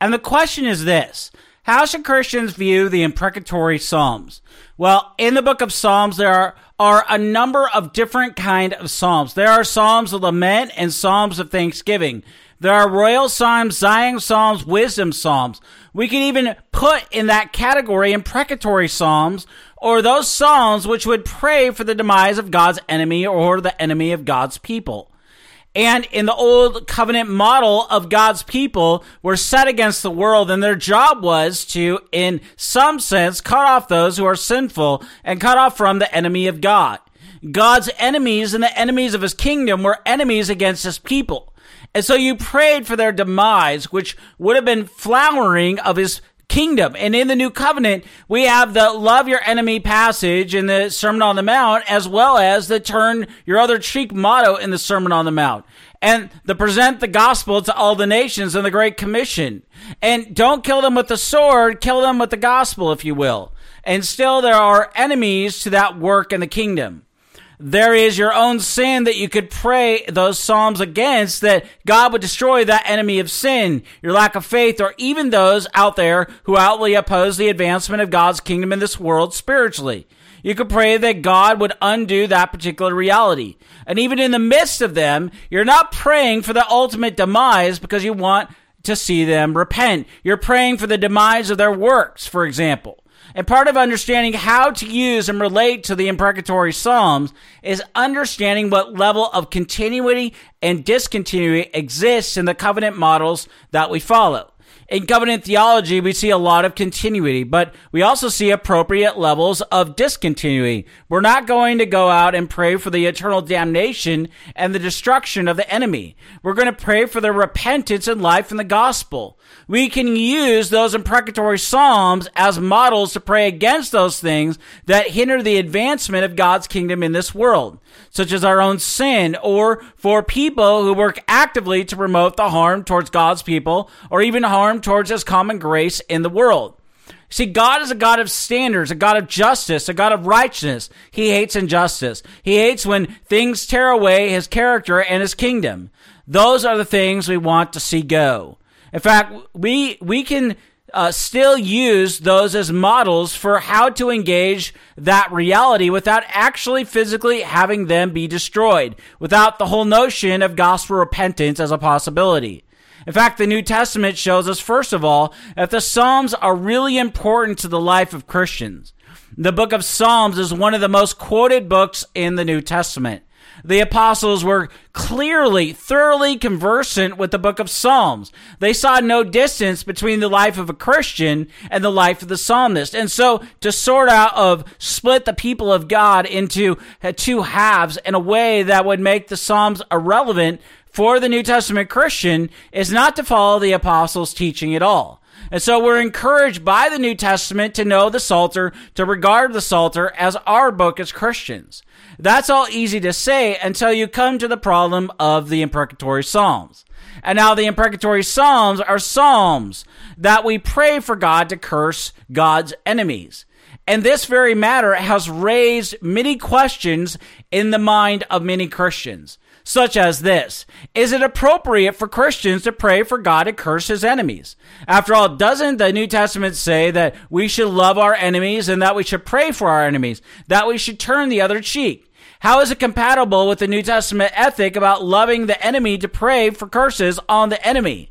And the question is this How should Christians view the imprecatory Psalms? Well, in the book of Psalms, there are, are a number of different kind of Psalms. There are Psalms of lament and Psalms of thanksgiving. There are royal psalms, Zion psalms, wisdom psalms. We can even put in that category imprecatory psalms or those psalms which would pray for the demise of God's enemy or the enemy of God's people and in the old covenant model of God's people were set against the world and their job was to, in some sense, cut off those who are sinful and cut off from the enemy of God. God's enemies and the enemies of his kingdom were enemies against his people. And so you prayed for their demise, which would have been flowering of his kingdom. And in the new covenant, we have the love your enemy passage in the Sermon on the Mount, as well as the turn your other cheek motto in the Sermon on the Mount. And the present the gospel to all the nations in the Great Commission. And don't kill them with the sword, kill them with the gospel, if you will. And still there are enemies to that work in the kingdom there is your own sin that you could pray those psalms against that God would destroy that enemy of sin, your lack of faith, or even those out there who outly oppose the advancement of God's kingdom in this world spiritually. You could pray that God would undo that particular reality. And even in the midst of them, you're not praying for the ultimate demise because you want to see them repent. You're praying for the demise of their works, for example. And part of understanding how to use and relate to the imprecatory Psalms is understanding what level of continuity and discontinuity exists in the covenant models that we follow. In covenant theology, we see a lot of continuity, but we also see appropriate levels of discontinuity. We're not going to go out and pray for the eternal damnation and the destruction of the enemy. We're going to pray for their repentance and life in the gospel. We can use those imprecatory psalms as models to pray against those things that hinder the advancement of God's kingdom in this world, such as our own sin, or for people who work actively to promote the harm towards God's people, or even harm towards His common grace in the world. See, God is a God of standards, a God of justice, a God of righteousness. He hates injustice. He hates when things tear away his character and his kingdom. Those are the things we want to see go. In fact, we we can uh, still use those as models for how to engage that reality without actually physically having them be destroyed, without the whole notion of gospel repentance as a possibility. In fact, the New Testament shows us, first of all, that the Psalms are really important to the life of Christians. The book of Psalms is one of the most quoted books in the New Testament the apostles were clearly, thoroughly conversant with the book of Psalms. They saw no distance between the life of a Christian and the life of the psalmist. And so to sort out of split the people of God into two halves in a way that would make the Psalms irrelevant for the New Testament Christian is not to follow the apostles' teaching at all. And so we're encouraged by the New Testament to know the Psalter, to regard the Psalter as our book as Christians. That's all easy to say until you come to the problem of the imprecatory Psalms. And now the imprecatory Psalms are Psalms that we pray for God to curse God's enemies. And this very matter has raised many questions in the mind of many Christians such as this Is it appropriate for Christians to pray for God to curse his enemies? After all, doesn't the New Testament say that we should love our enemies and that we should pray for our enemies, that we should turn the other cheek? How is it compatible with the New Testament ethic about loving the enemy to pray for curses on the enemy?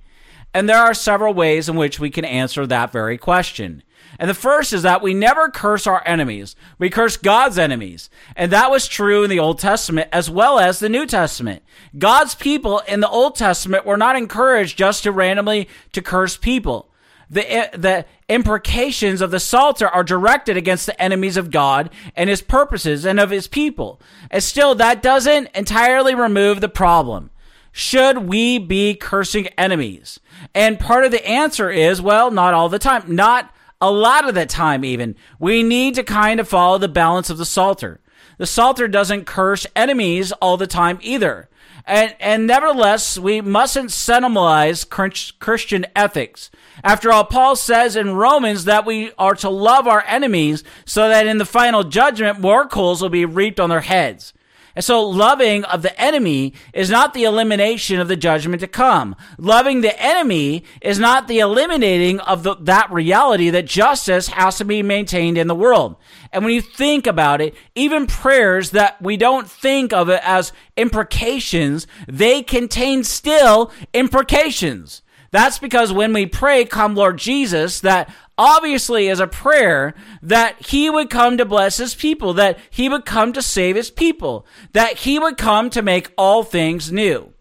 And there are several ways in which we can answer that very question. And the first is that we never curse our enemies. We curse God's enemies. And that was true in the Old Testament as well as the New Testament. God's people in the Old Testament were not encouraged just to randomly to curse people. The, eh, the imprecations of the Psalter are directed against the enemies of God and his purposes and of his people. And still, that doesn't entirely remove the problem. Should we be cursing enemies? And part of the answer is, well, not all the time. Not a lot of the time, even. We need to kind of follow the balance of the Psalter. The Psalter doesn't curse enemies all the time either. And, and nevertheless, we mustn't sentimentalize Christian ethics. After all, Paul says in Romans that we are to love our enemies so that in the final judgment, more coals will be reaped on their heads. And so loving of the enemy is not the elimination of the judgment to come. Loving the enemy is not the eliminating of the, that reality that justice has to be maintained in the world. And when you think about it, even prayers that we don't think of it as imprecations, they contain still imprecations. That's because when we pray, Come Lord Jesus, that obviously is a prayer that he would come to bless his people, that he would come to save his people, that he would come to make all things new.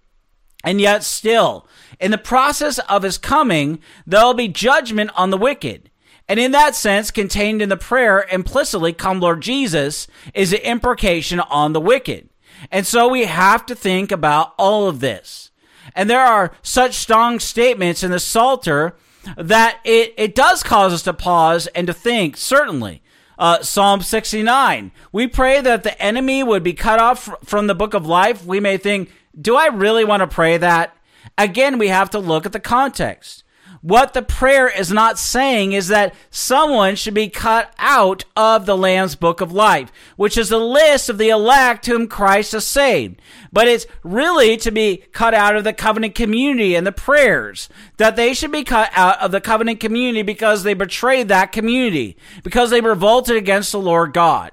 And yet, still, in the process of his coming, there'll be judgment on the wicked. And in that sense, contained in the prayer implicitly, Come Lord Jesus, is an imprecation on the wicked. And so we have to think about all of this. And there are such strong statements in the Psalter that it, it does cause us to pause and to think, certainly. Uh, Psalm 69. We pray that the enemy would be cut off from the book of life. We may think, do I really want to pray that? Again, we have to look at the context. What the prayer is not saying is that someone should be cut out of the Lamb's book of life, which is the list of the elect whom Christ has saved. But it's really to be cut out of the covenant community and the prayers, that they should be cut out of the covenant community because they betrayed that community, because they revolted against the Lord God.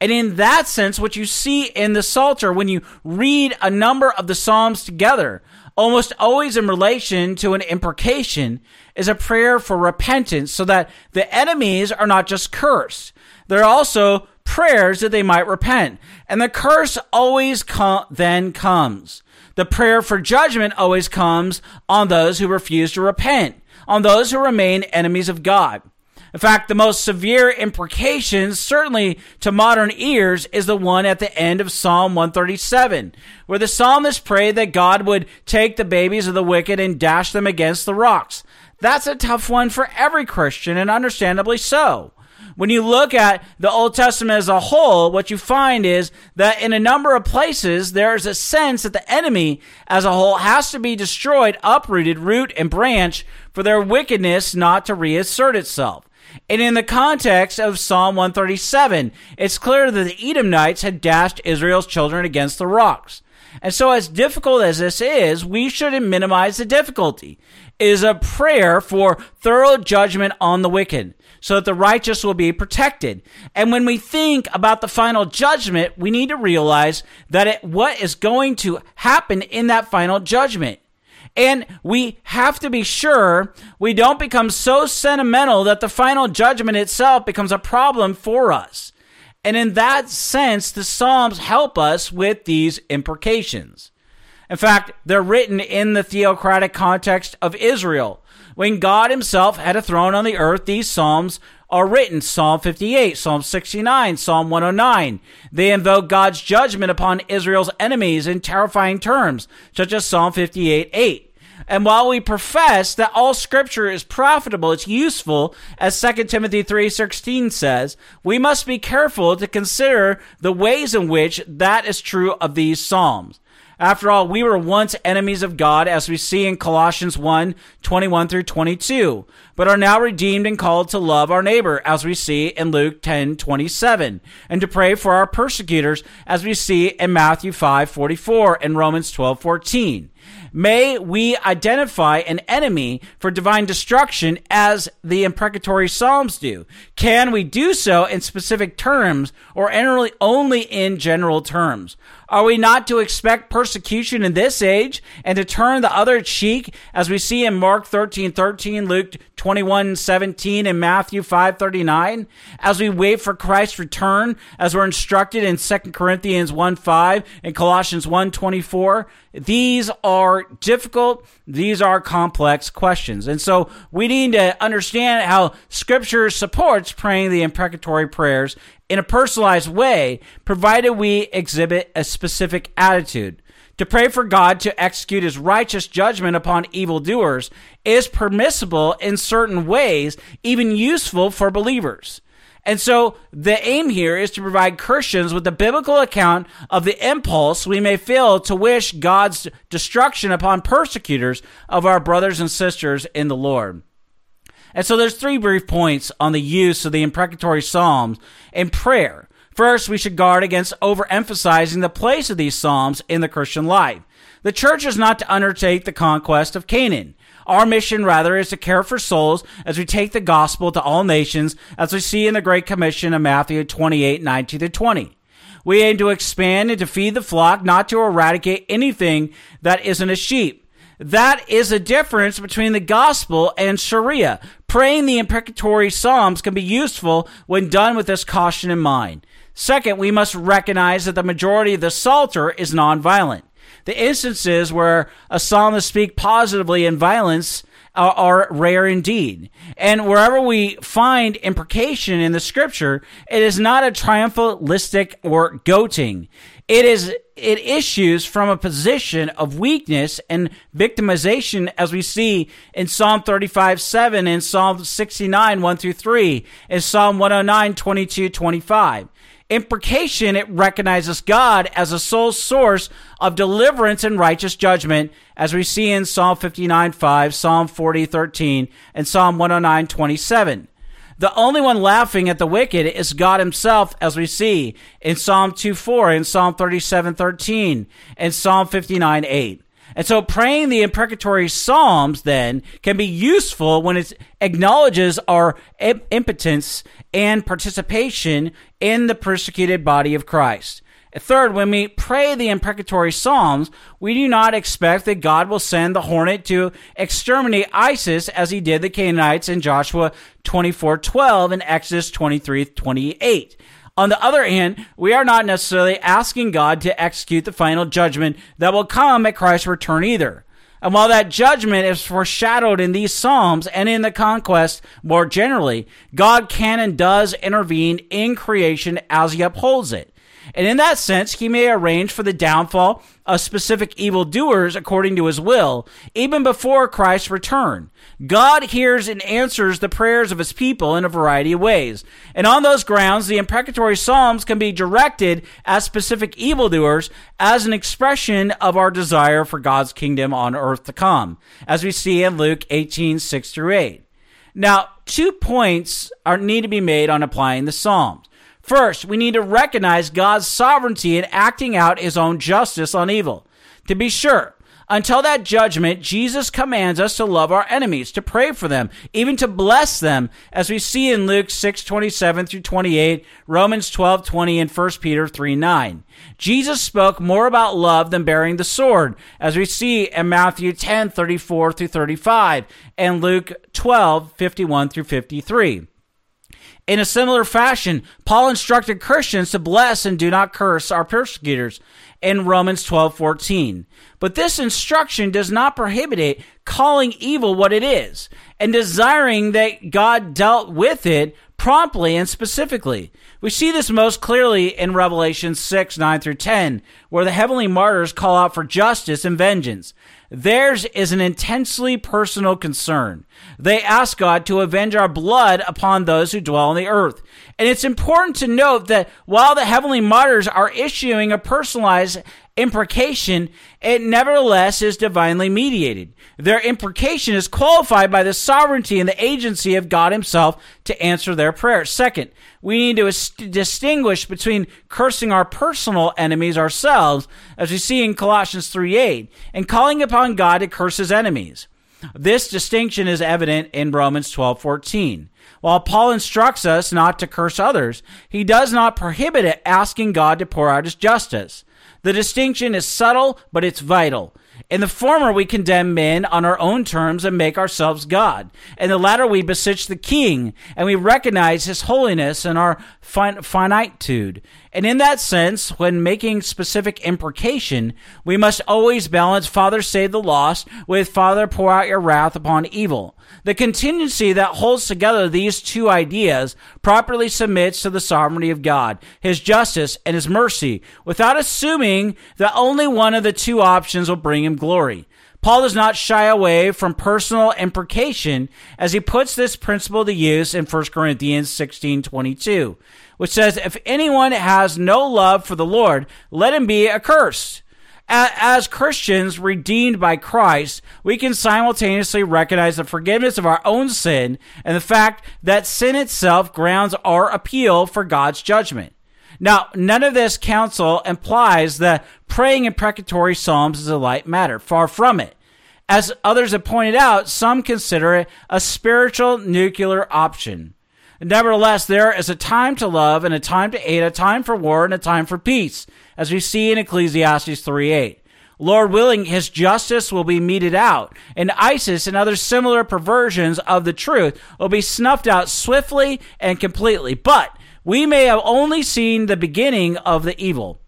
And in that sense, what you see in the Psalter, when you read a number of the Psalms together, almost always in relation to an imprecation, is a prayer for repentance so that the enemies are not just cursed. They're also prayers that they might repent. And the curse always com- then comes. The prayer for judgment always comes on those who refuse to repent, on those who remain enemies of God. In fact, the most severe imprecation, certainly to modern ears, is the one at the end of Psalm 137, where the psalmist prayed that God would take the babies of the wicked and dash them against the rocks. That's a tough one for every Christian, and understandably so. When you look at the Old Testament as a whole, what you find is that in a number of places, there is a sense that the enemy as a whole has to be destroyed, uprooted, root and branch, for their wickedness not to reassert itself. And in the context of Psalm 137, it's clear that the Edomites had dashed Israel's children against the rocks. And so, as difficult as this is, we shouldn't minimize the difficulty. It is a prayer for thorough judgment on the wicked, so that the righteous will be protected. And when we think about the final judgment, we need to realize that it, what is going to happen in that final judgment. And we have to be sure we don't become so sentimental that the final judgment itself becomes a problem for us. And in that sense, the Psalms help us with these imprecations. In fact, they're written in the theocratic context of Israel. When God himself had a throne on the earth, these Psalms are written Psalm 58, Psalm 69, Psalm 109. They invoke God's judgment upon Israel's enemies in terrifying terms, such as Psalm 58, 8. And while we profess that all scripture is profitable, it's useful, as 2 Timothy 3:16 says, we must be careful to consider the ways in which that is true of these psalms. After all, we were once enemies of God, as we see in Colossians 1 21 through 22, but are now redeemed and called to love our neighbor, as we see in Luke 10 27, and to pray for our persecutors, as we see in Matthew 5 44 and Romans 12 14. May we identify an enemy for divine destruction as the imprecatory Psalms do. Can we do so in specific terms or only in general terms? Are we not to expect persecution in this age and to turn the other cheek as we see in Mark 13, 13, Luke 21, 17, and Matthew 5, 39? As we wait for Christ's return, as we're instructed in 2 Corinthians 1, 5 and Colossians 1, 24? These are difficult, these are complex questions. And so we need to understand how scripture supports praying the imprecatory prayers in a personalized way, provided we exhibit a specific attitude. To pray for God to execute his righteous judgment upon evildoers is permissible in certain ways, even useful for believers. And so the aim here is to provide Christians with a biblical account of the impulse we may feel to wish God's destruction upon persecutors of our brothers and sisters in the Lord. And so there's three brief points on the use of the imprecatory psalms in prayer. First, we should guard against overemphasizing the place of these psalms in the Christian life. The church is not to undertake the conquest of Canaan. Our mission, rather, is to care for souls as we take the gospel to all nations, as we see in the Great Commission of Matthew 28, 19 to 20. We aim to expand and to feed the flock, not to eradicate anything that isn't a sheep. That is a difference between the gospel and Sharia. Praying the imprecatory Psalms can be useful when done with this caution in mind. Second, we must recognize that the majority of the Psalter is nonviolent. The instances where a psalmist speaks positively in violence are, are, rare indeed. And wherever we find imprecation in the scripture, it is not a triumphalistic or goating. It is it issues from a position of weakness and victimization as we see in Psalm 35 7 and Psalm 69 1 through 3 and Psalm 109 22 25. Imprecation, it recognizes God as a sole source of deliverance and righteous judgment, as we see in Psalm 59 5, Psalm 40 13, and Psalm 109 27. The only one laughing at the wicked is God himself, as we see in Psalm 2 4, in Psalm 37 13, and Psalm 59 8. And so praying the imprecatory Psalms then can be useful when it acknowledges our impotence and participation in the persecuted body of Christ. Third, when we pray the imprecatory Psalms, we do not expect that God will send the hornet to exterminate ISIS as he did the Canaanites in Joshua 24:12 and Exodus 23:28. On the other hand, we are not necessarily asking God to execute the final judgment that will come at Christ's return either. And while that judgment is foreshadowed in these Psalms and in the conquest more generally, God can and does intervene in creation as he upholds it. And in that sense, he may arrange for the downfall of specific evildoers according to his will, even before Christ's return. God hears and answers the prayers of his people in a variety of ways. And on those grounds, the imprecatory psalms can be directed at specific evildoers as an expression of our desire for God's kingdom on earth to come, as we see in Luke 18, 6 through 8. Now, two points are need to be made on applying the psalms. First, we need to recognize God's sovereignty in acting out his own justice on evil. To be sure, until that judgment, Jesus commands us to love our enemies, to pray for them, even to bless them, as we see in Luke 6, 27 through 28, Romans 12, 20, and 1 Peter 3, 9. Jesus spoke more about love than bearing the sword, as we see in Matthew 10, 34 through 35, and Luke 12, 51 through 53. In a similar fashion, Paul instructed Christians to bless and do not curse our persecutors in Romans 12:14. But this instruction does not prohibit it calling evil what it is and desiring that God dealt with it promptly and specifically. We see this most clearly in Revelation 6, 9 through 10, where the heavenly martyrs call out for justice and vengeance. Theirs is an intensely personal concern. They ask God to avenge our blood upon those who dwell on the earth. And it's important to note that while the heavenly martyrs are issuing a personalized imprecation, it nevertheless is divinely mediated. Their imprecation is qualified by the sovereignty and the agency of God Himself to answer their prayers. Second, we need to distinguish between cursing our personal enemies ourselves, as we see in Colossians 3 8, and calling upon God to curse His enemies. This distinction is evident in Romans 12 14. While Paul instructs us not to curse others, he does not prohibit it, asking God to pour out his justice. The distinction is subtle, but it's vital. In the former, we condemn men on our own terms and make ourselves God. In the latter, we beseech the King and we recognize his holiness and our fin- finitude. And in that sense, when making specific imprecation, we must always balance Father save the lost with Father pour out your wrath upon evil. The contingency that holds together these two ideas properly submits to the sovereignty of God, His justice, and His mercy, without assuming that only one of the two options will bring Him glory. Paul does not shy away from personal imprecation as he puts this principle to use in 1 Corinthians 16:22, which says, "If anyone has no love for the Lord, let him be accursed." As Christians redeemed by Christ, we can simultaneously recognize the forgiveness of our own sin and the fact that sin itself grounds our appeal for God's judgment. Now, none of this counsel implies that praying imprecatory psalms is a light matter. Far from it. As others have pointed out, some consider it a spiritual nuclear option. Nevertheless, there is a time to love and a time to hate, a time for war and a time for peace, as we see in Ecclesiastes 3 8. Lord willing, his justice will be meted out, and ISIS and other similar perversions of the truth will be snuffed out swiftly and completely. But we may have only seen the beginning of the evil.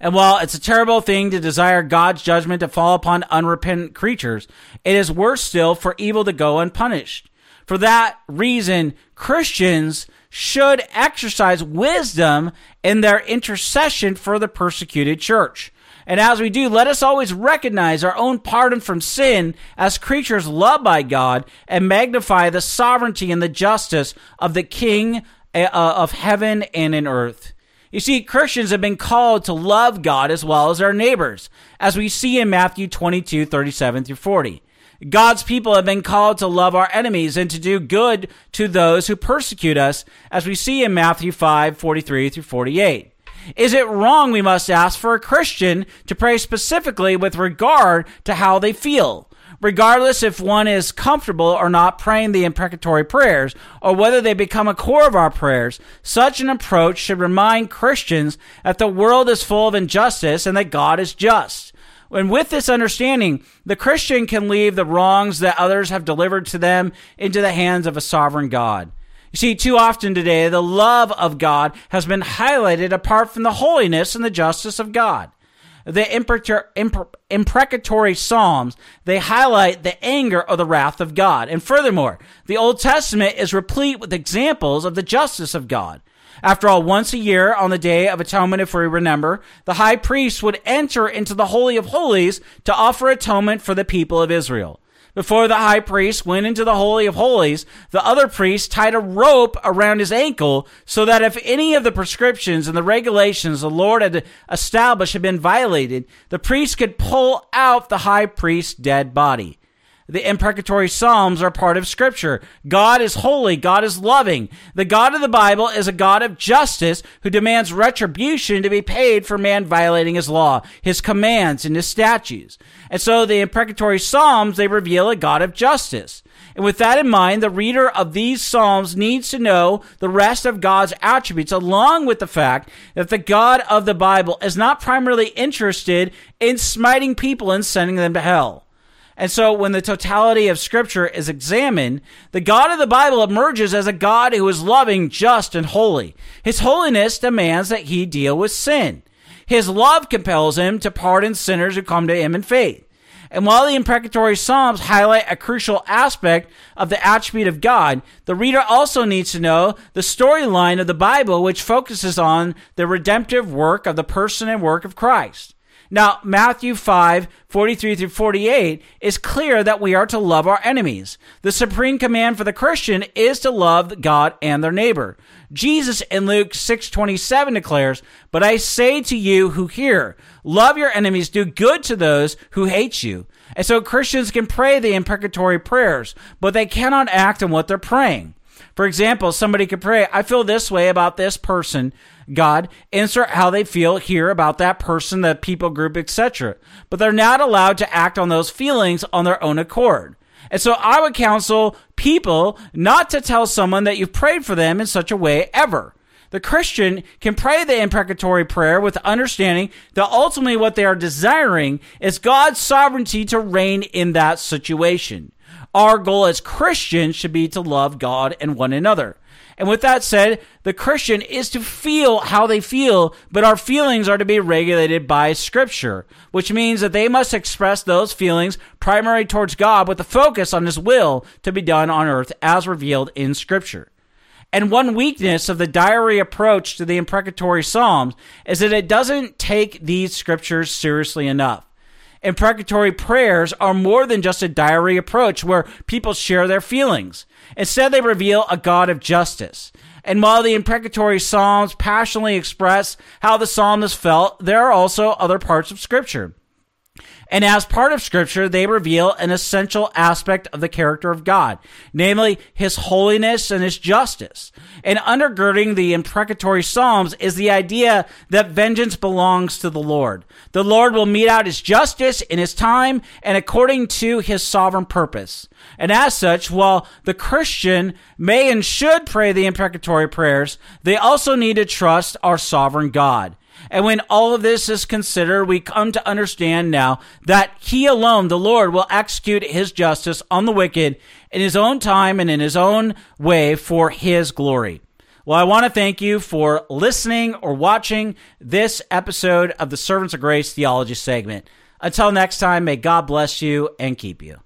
And while it's a terrible thing to desire God's judgment to fall upon unrepentant creatures, it is worse still for evil to go unpunished. For that reason, Christians should exercise wisdom in their intercession for the persecuted church. And as we do, let us always recognize our own pardon from sin as creatures loved by God and magnify the sovereignty and the justice of the King uh, of heaven and in earth. You see, Christians have been called to love God as well as our neighbors, as we see in Matthew 22, 37 through 40. God's people have been called to love our enemies and to do good to those who persecute us, as we see in Matthew 5 43 through 48. Is it wrong, we must ask, for a Christian to pray specifically with regard to how they feel? Regardless if one is comfortable or not praying the imprecatory prayers, or whether they become a core of our prayers, such an approach should remind Christians that the world is full of injustice and that God is just. And with this understanding, the Christian can leave the wrongs that others have delivered to them into the hands of a sovereign God. You see, too often today, the love of God has been highlighted apart from the holiness and the justice of God. The imprecatory Psalms, they highlight the anger or the wrath of God. And furthermore, the Old Testament is replete with examples of the justice of God. After all, once a year on the Day of Atonement, if we remember, the high priest would enter into the Holy of Holies to offer atonement for the people of Israel. Before the high priest went into the Holy of Holies, the other priest tied a rope around his ankle so that if any of the prescriptions and the regulations the Lord had established had been violated, the priest could pull out the high priest's dead body. The imprecatory Psalms are part of Scripture. God is holy. God is loving. The God of the Bible is a God of justice who demands retribution to be paid for man violating his law, his commands, and his statutes. And so the imprecatory Psalms, they reveal a God of justice. And with that in mind, the reader of these Psalms needs to know the rest of God's attributes, along with the fact that the God of the Bible is not primarily interested in smiting people and sending them to hell. And so when the totality of scripture is examined, the God of the Bible emerges as a God who is loving, just, and holy. His holiness demands that he deal with sin. His love compels him to pardon sinners who come to him in faith. And while the imprecatory Psalms highlight a crucial aspect of the attribute of God, the reader also needs to know the storyline of the Bible, which focuses on the redemptive work of the person and work of Christ. Now, Matthew 5, 43 through 48 is clear that we are to love our enemies. The supreme command for the Christian is to love God and their neighbor. Jesus in Luke 6:27 declares, "But I say to you who hear, love your enemies, do good to those who hate you." And so Christians can pray the imprecatory prayers, but they cannot act on what they're praying. For example, somebody could pray, I feel this way about this person. God, insert how they feel here about that person, that people group, etc. But they're not allowed to act on those feelings on their own accord. And so I would counsel people not to tell someone that you've prayed for them in such a way ever. The Christian can pray the imprecatory prayer with the understanding that ultimately what they are desiring is God's sovereignty to reign in that situation. Our goal as Christians should be to love God and one another. And with that said, the Christian is to feel how they feel, but our feelings are to be regulated by Scripture, which means that they must express those feelings primarily towards God with a focus on His will to be done on earth as revealed in Scripture. And one weakness of the diary approach to the imprecatory Psalms is that it doesn't take these scriptures seriously enough. Imprecatory prayers are more than just a diary approach where people share their feelings. Instead, they reveal a God of justice. And while the imprecatory Psalms passionately express how the psalmist felt, there are also other parts of Scripture. And as part of Scripture, they reveal an essential aspect of the character of God, namely His holiness and His justice. And undergirding the imprecatory Psalms is the idea that vengeance belongs to the Lord. The Lord will mete out His justice in His time and according to His sovereign purpose. And as such, while the Christian may and should pray the imprecatory prayers, they also need to trust our sovereign God. And when all of this is considered, we come to understand now that He alone, the Lord, will execute His justice on the wicked in His own time and in His own way for His glory. Well, I want to thank you for listening or watching this episode of the Servants of Grace Theology segment. Until next time, may God bless you and keep you.